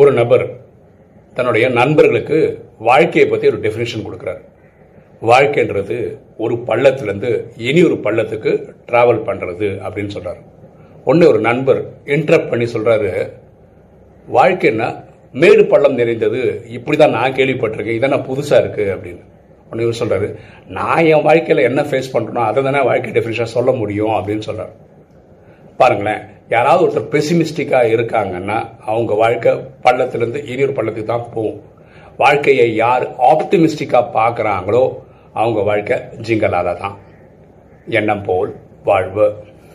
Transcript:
ஒரு நபர் தன்னுடைய நண்பர்களுக்கு வாழ்க்கையை பற்றி ஒரு டெஃபினேஷன் கொடுக்குறாரு. வாழ்க்கைன்றது ஒரு பள்ளத்துலேருந்து இனி ஒரு பள்ளத்துக்கு ட்ராவல் பண்ணுறது அப்படின்னு சொல்கிறார் ஒன்று ஒரு நண்பர் இன்டரப்ட் பண்ணி சொல்கிறாரு வாழ்க்கைன்னா மேடு பள்ளம் நிறைந்தது. இப்படி தான் நான் கேள்விப்பட்டிருக்கேன். இதான் நான் புதுசாக இருக்குது அப்படின்னு. ஒன்று இவர் சொல்கிறாரு நான் என் வாழ்க்கையில் என்ன ஃபேஸ் பண்ணுறனோ அதை தானே வாழ்க்கை டெஃபினேஷன் சொல்ல முடியும். அப்படின்னு சொல்கிறார் பாருங்களேன் யாராவது ஒருத்தர் பெசிமிஸ்டிக்காக இருக்காங்கன்னா அவங்க வாழ்க்கை பள்ளத்துலேருந்து இனியொரு பள்ளத்துக்கு தான் போகும். வாழ்க்கையை யார் ஆப்டிமிஸ்டிக்காக பார்க்குறாங்களோ அவங்க வாழ்க்கை ஜிங்கலால தான். எண்ணம் போல் வாழ்வு.